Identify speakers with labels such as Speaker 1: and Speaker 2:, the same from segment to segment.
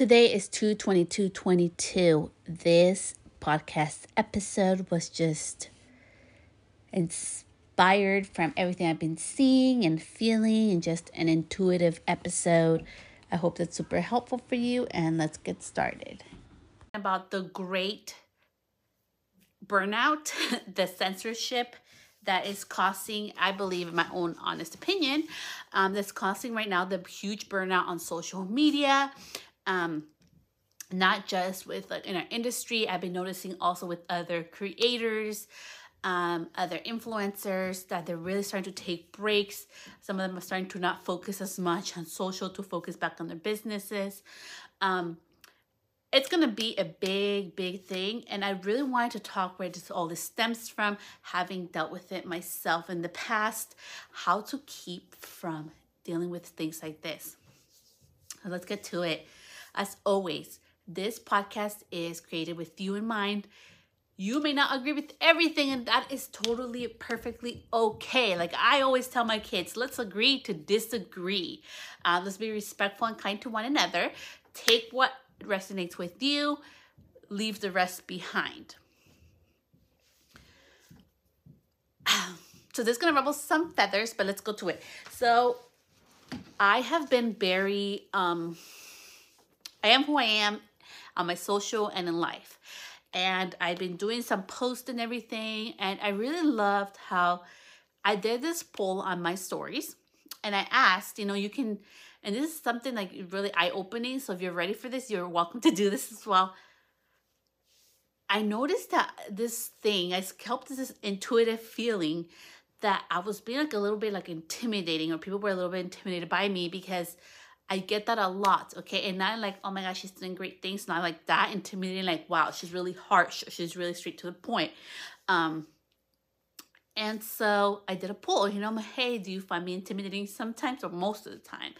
Speaker 1: Today is 22222. This podcast episode was just inspired from everything I've been seeing and feeling and just an intuitive episode. I hope that's super helpful for you and let's get started. About the great burnout, the censorship that is causing, I believe, in my own honest opinion, um, that's causing right now the huge burnout on social media. Um, not just with like in our industry, I've been noticing also with other creators, um, other influencers that they're really starting to take breaks. Some of them are starting to not focus as much on social to focus back on their businesses. Um, it's going to be a big, big thing. And I really wanted to talk where this, all this stems from, having dealt with it myself in the past, how to keep from dealing with things like this. So let's get to it. As always, this podcast is created with you in mind. You may not agree with everything, and that is totally perfectly okay. Like I always tell my kids, let's agree to disagree. Uh, let's be respectful and kind to one another. Take what resonates with you, leave the rest behind. So this is gonna ruffle some feathers, but let's go to it. So I have been very, um, I am who I am on my social and in life. And I've been doing some posts and everything. And I really loved how I did this poll on my stories. And I asked, you know, you can and this is something like really eye opening. So if you're ready for this, you're welcome to do this as well. I noticed that this thing, I kept this intuitive feeling that I was being like a little bit like intimidating, or people were a little bit intimidated by me because I get that a lot, okay? And not like, oh my gosh, she's doing great things, not like that intimidating, like, wow, she's really harsh, she's really straight to the point. Um, and so I did a poll, you know, hey, do you find me intimidating sometimes or most of the time?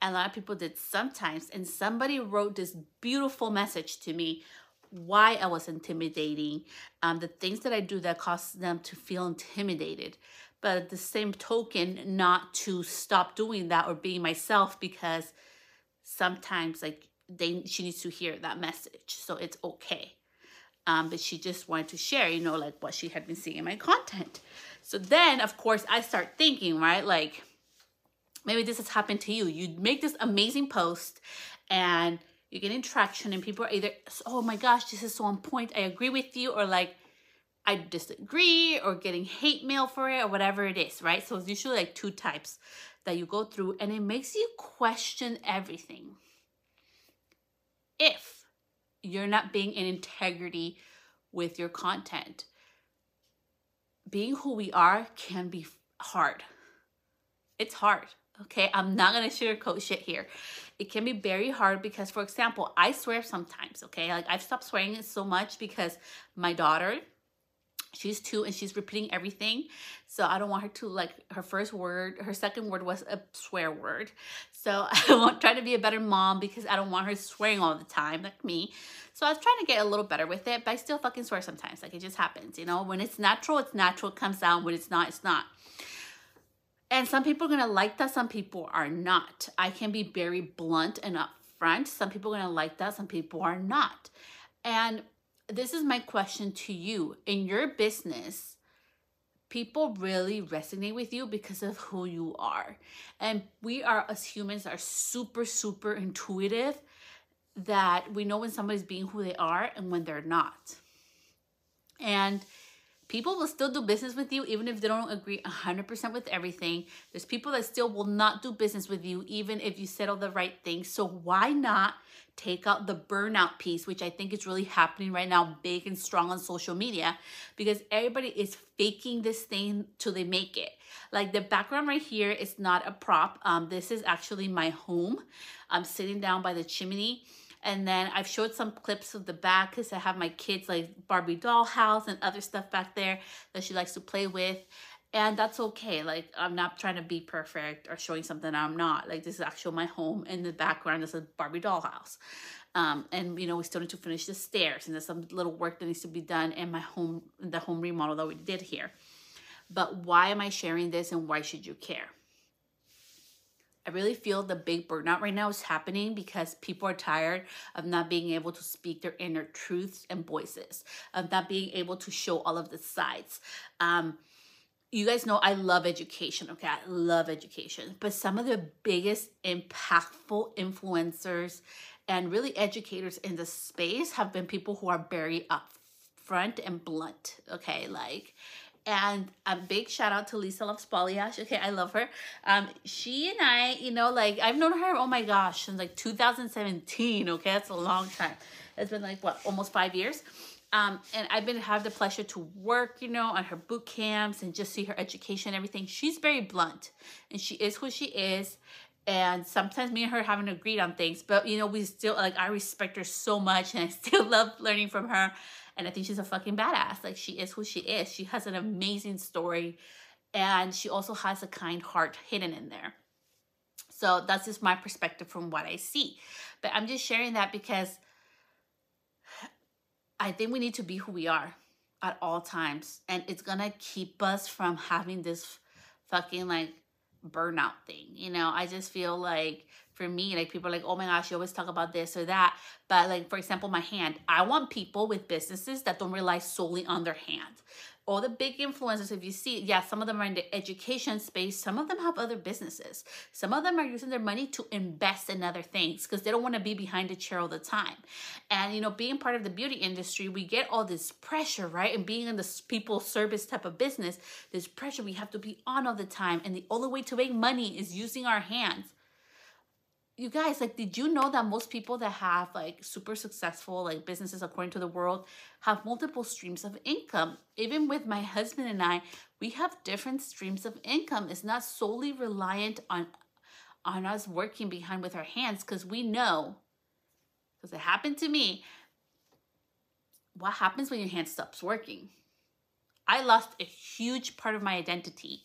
Speaker 1: And a lot of people did sometimes. And somebody wrote this beautiful message to me why I was intimidating, um, the things that I do that cause them to feel intimidated. But at the same token, not to stop doing that or being myself because sometimes like they she needs to hear that message. So it's okay um, but she just wanted to share, you know, like what she had been seeing in my content. So then, of course, I start thinking, right, like maybe this has happened to you. You make this amazing post and you're getting traction, and people are either, oh my gosh, this is so on point, I agree with you, or like, I disagree, or getting hate mail for it, or whatever it is, right? So it's usually like two types that you go through, and it makes you question everything. If you're not being in integrity with your content. Being who we are can be hard. It's hard. Okay, I'm not gonna sugarcoat shit here. It can be very hard because, for example, I swear sometimes. Okay, like I've stopped swearing so much because my daughter, she's two and she's repeating everything. So i don't want her to like her first word her second word was a swear word. So i want try to be a better mom because i don't want her swearing all the time like me. So i was trying to get a little better with it but i still fucking swear sometimes like it just happens you know? When it's natural it's natural it comes out when it's not it's not. And some people are gonna like that some people are not. I can be very blunt and upfront. Some people are gonna like that some people are not. And this is my question to you. In your business, people really resonate with you because of who you are. And we are, as humans, are super, super intuitive that we know when somebody's being who they are and when they're not. And people will still do business with you even if they don't agree 100% with everything. There's people that still will not do business with you even if you said all the right things. So why not take out the burnout piece, which I think is really happening right now, big and strong on social media, because everybody is faking this thing till they make it. Like the background right here is not a prop. Um, this is actually my home. I'm sitting down by the chimney. And then I've showed some clips of the back because I have my kids like Barbie doll house and other stuff back there that she likes to play with. And that's okay like i'm not trying to be perfect or showing something i'm not. Like this is actually my home in the background is a barbie dollhouse. Um, and you know we still need to finish the stairs and there's some little work that needs to be done in my home the home remodel that we did here. But why am i sharing this and why should you care I really feel the big burnout right now is happening because people are tired of not being able to speak their inner truths and voices, of not being able to show all of the sides. Um, you guys know I love education, okay? I love education. But some of the biggest impactful influencers and really educators in the space have been people who are very upfront and blunt, okay? Like, and a big shout out to Lisa Loves Balayage. Okay, I love her. Um, she and I, you know, like I've known her, oh my gosh, since like 2017. Okay, that's a long time. It's been like what, almost five years. Um, and I've been have the pleasure to work, you know, on her boot camps and just see her education and everything. She's very blunt and she is who she is. And sometimes me and her haven't agreed on things, but you know, we still like I respect her so much and I still love learning from her. And I think she's a fucking badass. Like she is who she is. She has an amazing story and she also has a kind heart hidden in there. So that's just my perspective from what I see. But I'm just sharing that because I think we need to be who we are at all times. And it's gonna keep us from having this fucking like burnout thing. You know, I just feel like for me, like people are like, oh my gosh, you always talk about this or that. But like, for example, my hand, I want people with businesses that don't rely solely on their hand all the big influencers, if you see, yeah, some of them are in the education space. Some of them have other businesses. Some of them are using their money to invest in other things because they don't want to be behind the chair all the time. And, you know, being part of the beauty industry, we get all this pressure, right? And being in this people service type of business, this pressure we have to be on all the time. And the only way to make money is using our hands you guys like did you know that most people that have like super successful like businesses according to the world have multiple streams of income? Even with my husband and i we have different streams of income. It's not solely reliant on on us working behind with our hands because we know because it happened to me what happens when your hand stops working? I lost a huge part of my identity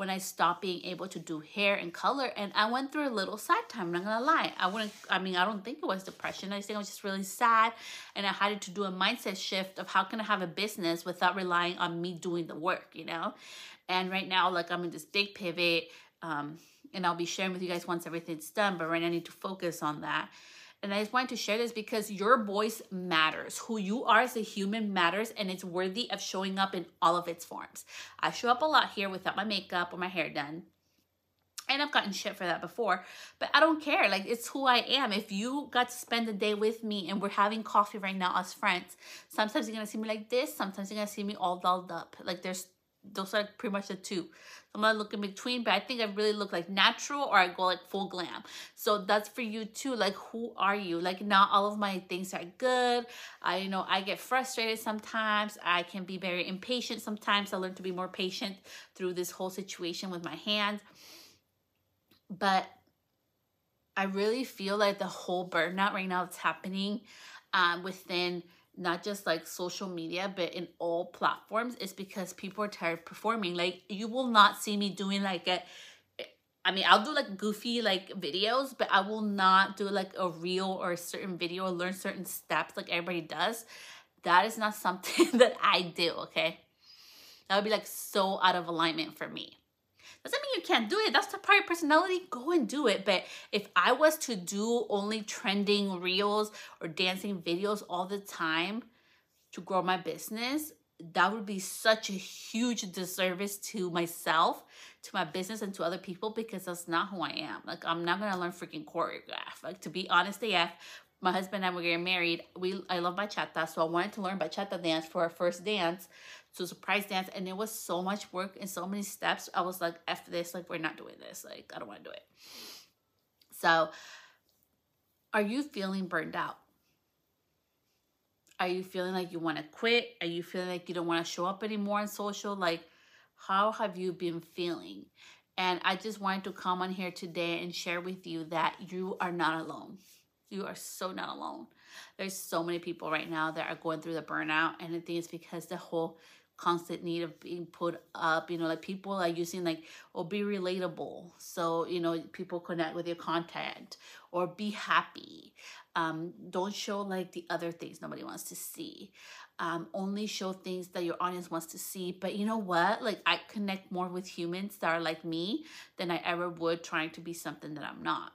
Speaker 1: when I stopped being able to do hair and color. And I went through a little sad time, I'm not gonna lie. I wouldn't, I mean, I don't think it was depression. I think I was just really sad. And I had to do a mindset shift of how can I have a business without relying on me doing the work, you know? And right now, like I'm in this big pivot. Um, and I'll be sharing with you guys once everything's done, but right now I need to focus on that. And I just wanted to share this because your voice matters. Who you are as a human matters and it's worthy of showing up in all of its forms. I show up a lot here without my makeup or my hair done. And I've gotten shit for that before, but I don't care. Like, it's who I am. If you got to spend the day with me and we're having coffee right now as friends, sometimes you're gonna see me like this, sometimes you're gonna see me all dolled up. Like, there's those are pretty much the two. I'm gonna look in between, but I think I really look like natural or I go like full glam. So that's for you too. Like, who are you? Like, not all of my things are good. I, you know, I get frustrated sometimes. I can be very impatient sometimes. I learn to be more patient through this whole situation with my hands. But I really feel like the whole burnout right now that's happening um, within not just like social media, but in all platforms, is because people are tired of performing. Like you will not see me doing like a I mean, I'll do like goofy like videos, but I will not do like a reel or a certain video or learn certain steps like everybody does. That is not something that I do, okay? That would be like so out of alignment for me. Doesn't mean you can't do it. That's the part of your personality. Go and do it. But if I was to do only trending reels or dancing videos all the time to grow my business, that would be such a huge disservice to myself, to my business, and to other people because that's not who I am. Like, I'm not gonna learn freaking choreograph. Like, to be honest, AF, my husband and I were getting married. We I love bachata, so I wanted to learn bachata dance for our first dance to surprise dance and it was so much work and so many steps. I was like f this like we're not doing this. Like i don't want to do it. So are you feeling burned out? Are you feeling like you want to quit? Are you feeling like you don't want to show up anymore on social? Like how have you been feeling? And i just wanted to come on here today and share with you that you are not alone. You are so not alone there's so many people right now that are going through the burnout and i think it's because the whole constant need of being put up. You know, like people are using like, or be relatable. So, you know, people connect with your content or be happy. Um, don't show like the other things nobody wants to see. Um, only show things that your audience wants to see. But you know what? Like I connect more with humans that are like me than I ever would trying to be something that I'm not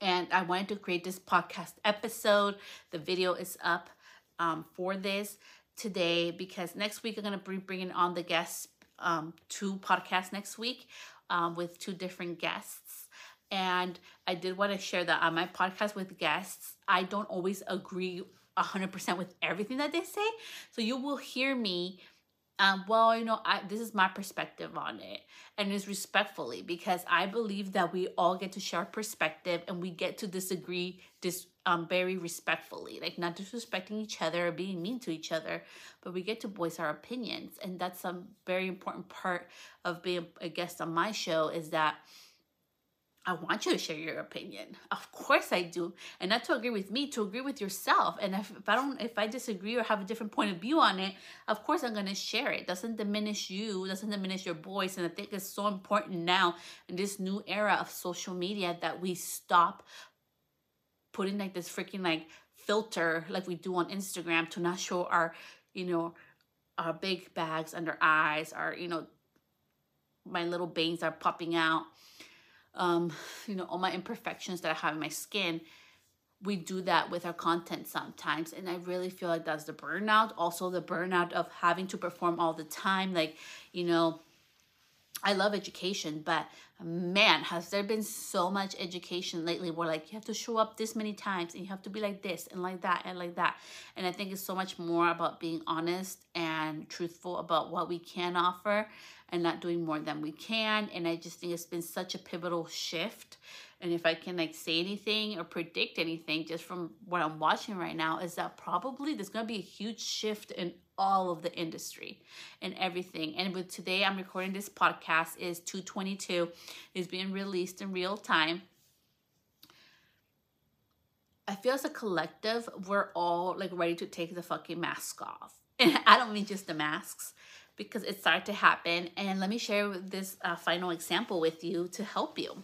Speaker 1: and I wanted to create this podcast episode. The video is up um, for this today because next week I'm going to be bringing on the guests, um, two podcasts next week um, with two different guests. And I did want to share that on my podcast with guests, I don't always agree 100% with everything that they say. So you will hear me um, well, you know, I, this is my perspective on it, and it's respectfully because I believe that we all get to share perspective and we get to disagree dis, um, very respectfully, like not disrespecting each other or being mean to each other, but we get to voice our opinions, and that's a very important part of being a guest on my show is that I want you to share your opinion. Of course I do. And not to agree with me, to agree with yourself. And if, if I don't if I disagree or have a different point of view on it, of course I'm gonna share it. Doesn't diminish you, doesn't diminish your voice. And I think it's so important now in this new era of social media that we stop putting like this freaking like filter like we do on Instagram to not show our, you know, our big bags under eyes, our, you know, my little veins are popping out um, you know, all my imperfections that I have in my skin. We do that with our content sometimes. And I really feel like that's the burnout. Also, the burnout of having to perform all the time. Like, you know, I love education, but man, has there been so much education lately where like you have to show up this many times and you have to be like this and like that and like that. And I think it's so much more about being honest and truthful about what we can offer and not doing more than we can. And I just think it's been such a pivotal shift. And if I can like say anything or predict anything just from what I'm watching right now, is that probably there's gonna be a huge shift in all of the industry and everything. And with today I'm recording this podcast is 222 is being released in real time. I feel as a collective, we're all like ready to take the fucking mask off. And I don't mean just the masks because it started to happen. And let me share this uh, final example with you to help you.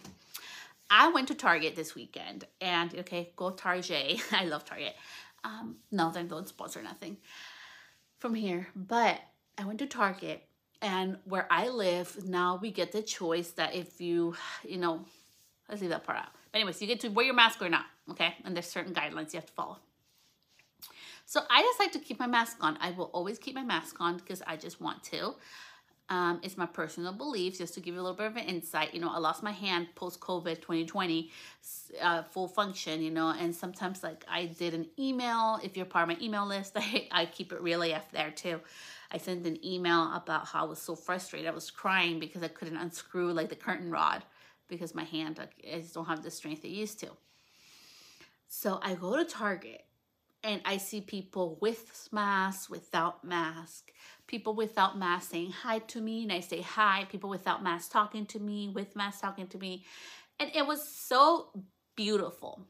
Speaker 1: I went to Target this weekend and okay, go Target. I love Target. Um, no, they don't sponsor nothing from here. But I went to Target and where I live, now we get the choice that if you, you know, let's leave that part out. But anyways, you get to wear your mask or not, okay? And there's certain guidelines you have to follow. So I decide to keep my mask on. I will always keep my mask on because I just want to. Um, it's my personal beliefs, just to give you a little bit of an insight. You know, I lost my hand post-COVID 2020, uh, full function, you know, and sometimes like I did an email. If you're part of my email list, I, I keep it real AF there too. I sent an email about how I was so frustrated. I was crying because I couldn't unscrew like the curtain rod because my hand, I just don't have the strength it used to. So I go to Target and I see people with masks, without mask, people without mask saying hi to me, and I say hi, people without mask talking to me, with mask talking to me. And it was so beautiful.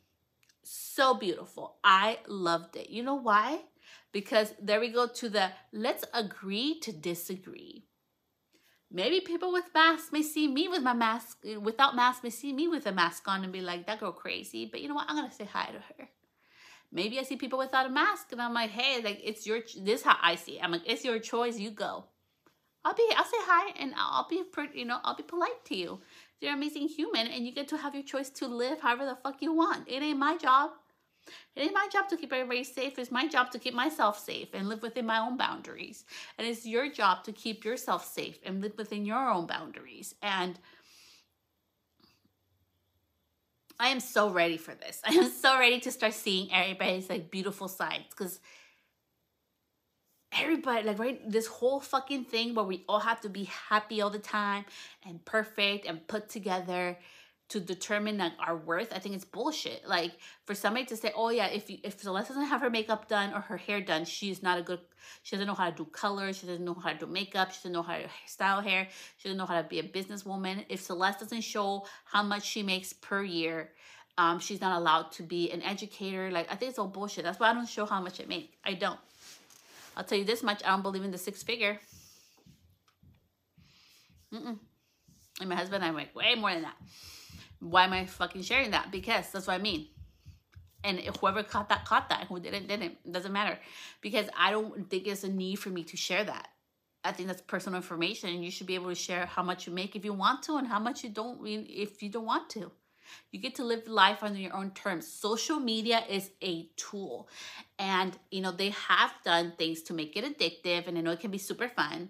Speaker 1: So beautiful. I loved it. You know why? Because there we go to the let's agree to disagree. Maybe people with masks may see me with my mask, without mask, may see me with a mask on and be like, that girl crazy. But you know what? I'm going to say hi to her. Maybe I see people without a mask and I'm like, hey, like it's your, this how I see it. I'm like, it's your choice, you go. I'll be, I'll say hi and I'll be, you know, I'll be polite to you. You're an amazing human and you get to have your choice to live however the fuck you want. It ain't my job. It ain't my job to keep everybody safe. It's my job to keep myself safe and live within my own boundaries. And it's your job to keep yourself safe and live within your own boundaries. And I am so ready for this. I am so ready to start seeing everybody's like beautiful sides because everybody like right this whole fucking thing where we all have to be happy all the time and perfect and put together to determine like our worth, I think it's bullshit. Like for somebody to say, "Oh yeah, if you, if Celeste doesn't have her makeup done or her hair done, she's not a good. She doesn't know how to do color. She doesn't know how to do makeup. She doesn't know how to style hair. She doesn't know how to be a businesswoman. If Celeste doesn't show how much she makes per year, um, she's not allowed to be an educator. Like I think it's all bullshit. That's why I don't show how much I make. I don't. I'll tell you this much: I don't believe in the six figure. Mm-mm. And my husband, I'm like way more than that. Why am I fucking sharing that? Because that's what I mean. And whoever caught that, caught that. Who didn't, didn't. It doesn't matter. Because I don't think it's a need for me to share that. I think that's personal information. And you should be able to share how much you make if you want to and how much you don't if you don't want to. You get to live life on your own terms. Social media is a tool. And, you know, they have done things to make it addictive. And I know it can be super fun.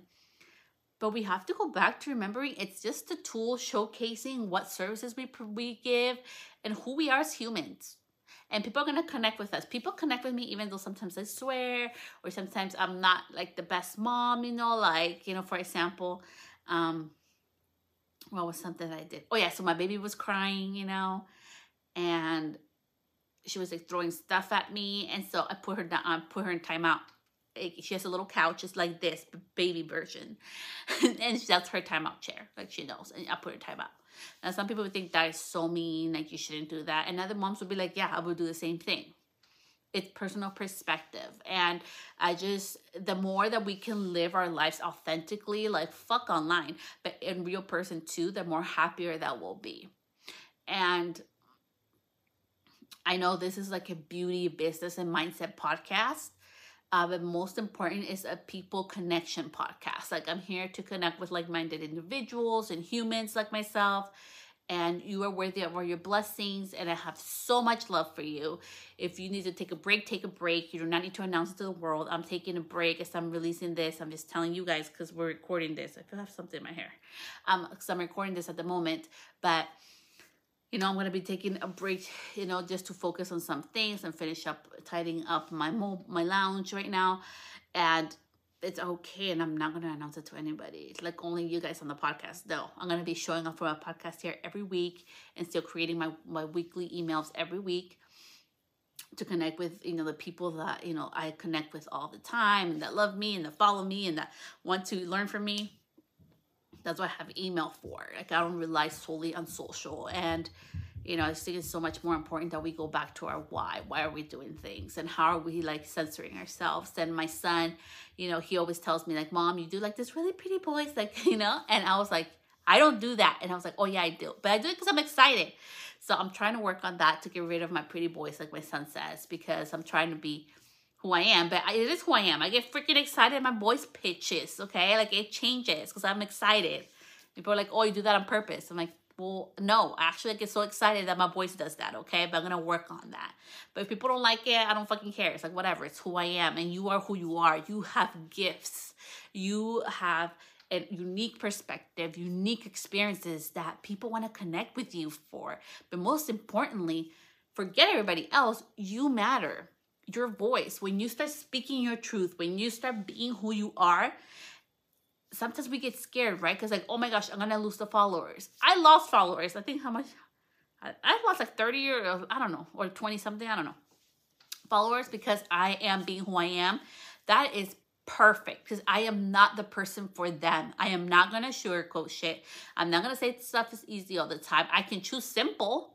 Speaker 1: But we have to go back to remembering it's just a tool showcasing what services we, we give and who we are as humans. And people are going to connect with us. People connect with me even though sometimes i swear or sometimes i'm not like the best mom you know like you know for example um what was something i did? Oh yeah so my baby was crying you know and she was like throwing stuff at me and so i put her down i put her in timeout she has a little couch just like this baby version and that's her timeout chair like she knows and i put her timeout and some people would think that is so mean, like you shouldn't do that. And other moms would be like, yeah, I would do the same thing. It's personal perspective. And I just, the more that we can live our lives authentically, like fuck online, but in real person too, the more happier that will be. And I know this is like a beauty, business, and mindset podcast. Uh, but most important is a people connection podcast. Like I'm here to connect with like-minded individuals and humans like myself. And you are worthy of all your blessings, and I have so much love for you. If you need to take a break, take a break. You do not need to announce it to the world. I'm taking a break as I'm releasing this. I'm just telling you guys because we're recording this. I feel I have something in my hair. Um, because I'm recording this at the moment, but you know, I'm going to be taking a break, you know, just to focus on some things and finish up tidying up my mo- my lounge right now. And it's okay. And I'm not going to announce it to anybody. It's like only you guys on the podcast. No, I'm going to be showing up for my podcast here every week and still creating my, my weekly emails every week to connect with you know the people that you know I connect with all the time and that love me and that follow me and that want to learn from me that's what I have email for. Like I don't rely solely on social. And, you know, I think it's so much more important that we go back to our why. Why are we doing things? And how are we like censoring ourselves? And my son, you know, he always tells me like, mom, you do like this really pretty voice, like, you know? And I was like, I don't do that. And I was like, oh yeah, I do. But I do it because I'm excited. So I'm trying to work on that to get rid of my pretty voice, like my son says, because I'm trying to be who I am, but it is who I am. I get freaking excited. My voice pitches, okay? Like it changes because I'm excited. People are like, oh, you do that on purpose. I'm like, well, no, actually, I get so excited that my voice does that, okay? But I'm gonna work on that. But if people don't like it, I don't fucking care. It's like, whatever, it's who I am, and you are who you are. You have gifts, you have a unique perspective, unique experiences that people wanna connect with you for. But most importantly, forget everybody else, you matter your voice, when you start speaking your truth, when you start being who you are, sometimes we get scared, right? Because like, oh my gosh, I'm gonna lose the followers. I lost followers. I think how much? I, I lost like 30 or uh, I don't know, or 20 something. I don't know. Followers because I am being who I am. That is perfect because I am not the person for them. I am not gonna sugarcoat shit. I'm not gonna say stuff is easy all the time. I can choose simple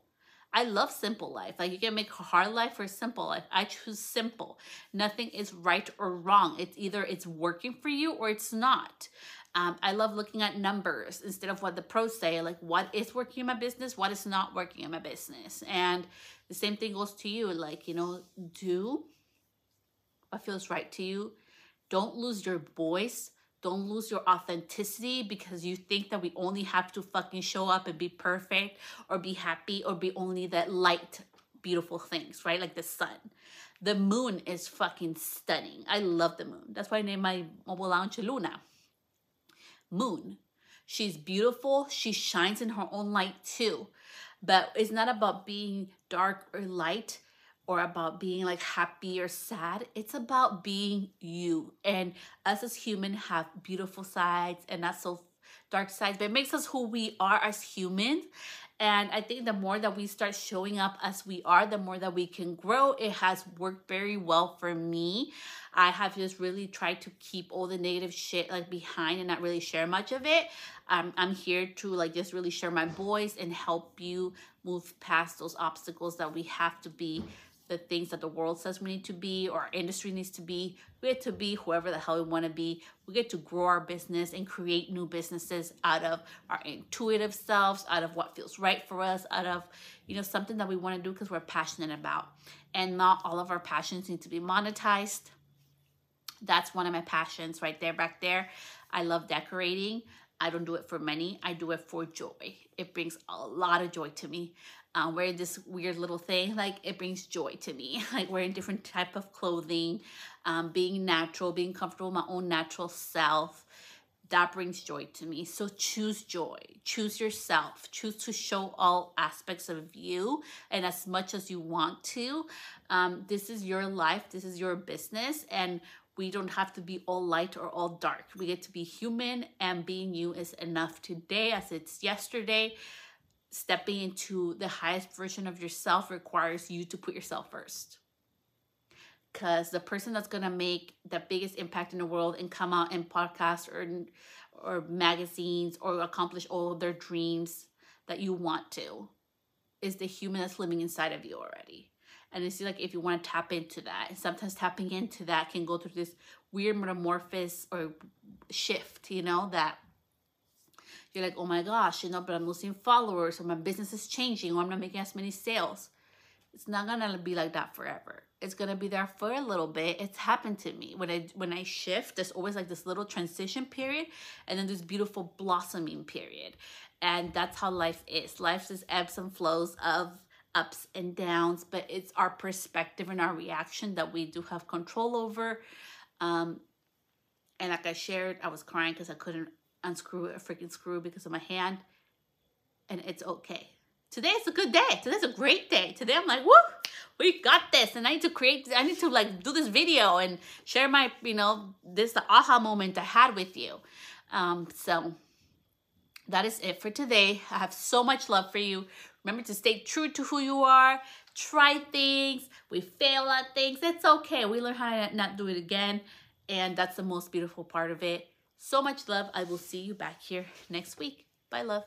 Speaker 1: I love simple life. Like you can make hard life or simple life. I choose simple. Nothing is right or wrong. It's either it's working for you or it's not. Um, I love looking at numbers instead of what the pros say, like what is working in my business, what is not working in my business. And the same thing goes to you. Like, you know, do what feels right to you. Don't lose your voice don't lose your authenticity because you think that we only have to fucking show up and be perfect or be happy or be only that light, beautiful things, right? Like the sun. The moon is fucking stunning. I love the moon. That's why I named my mobile lounge Luna. Moon. She's beautiful. She shines in her own light too. But it's not about being dark or light or about being like happy or sad. It's about being you. And us as human have beautiful sides and not so dark sides, but it makes us who we are as humans. And I think the more that we start showing up as we are, the more that we can grow. It has worked very well for me. I have just really tried to keep all the negative shit like behind and not really share much of it. I'm, I'm here to like just really share my voice and help you move past those obstacles that we have to be the things that the world says we need to be or our industry needs to be. We get to be whoever the hell we want to be. We get to grow our business and create new businesses out of our intuitive selves, out of what feels right for us, out of, you know, something that we want to do because we're passionate about. And not all of our passions need to be monetized. That's one of my passions right there, back there. I love decorating. I don't do it for money. I do it for joy. It brings a lot of joy to me. Um, wearing this weird little thing, like it brings joy to me. Like wearing different type of clothing, um, being natural, being comfortable my own natural self. That brings joy to me. So choose joy. Choose yourself. Choose to show all aspects of you and as much as you want to. Um, this is your life. This is your business. And we don't have to be all light or all dark. We get to be human and being you is enough today as it's yesterday. Stepping into the highest version of yourself requires you to put yourself first. Because the person that's to make the biggest impact in the world and come out in podcasts or, or magazines or accomplish all of their dreams that you want to is the human that's living inside of you already and it's like if you want to tap into that and sometimes tapping into that can go through this weird metamorphosis or shift you know that you're like oh my gosh you know but i'm losing followers or my business is changing or i'm not making as many sales. It's not gonna be like that forever. It's gonna be there for a little bit. It's happened to me. When i when i shift there's always like this little transition period and then this beautiful blossoming period. And that's how life is. Life is ebbs and flows of ups and downs, but it's our perspective and our reaction that we do have control over. Um, and like I shared, I was crying because I couldn't unscrew a freaking screw because of my hand. And it's okay. Today is a good day. Today's a great day. Today I'm like, woo, we got this. And I need to create, I need to like do this video and share my, you know, this the aha moment I had with you. Um, so that is it for today. I have so much love for you. Remember to stay true to who you are. Try things. We fail at things. It's okay. We learn how to not do it again. And that's the most beautiful part of it. So much love. I will see you back here next week. Bye, love.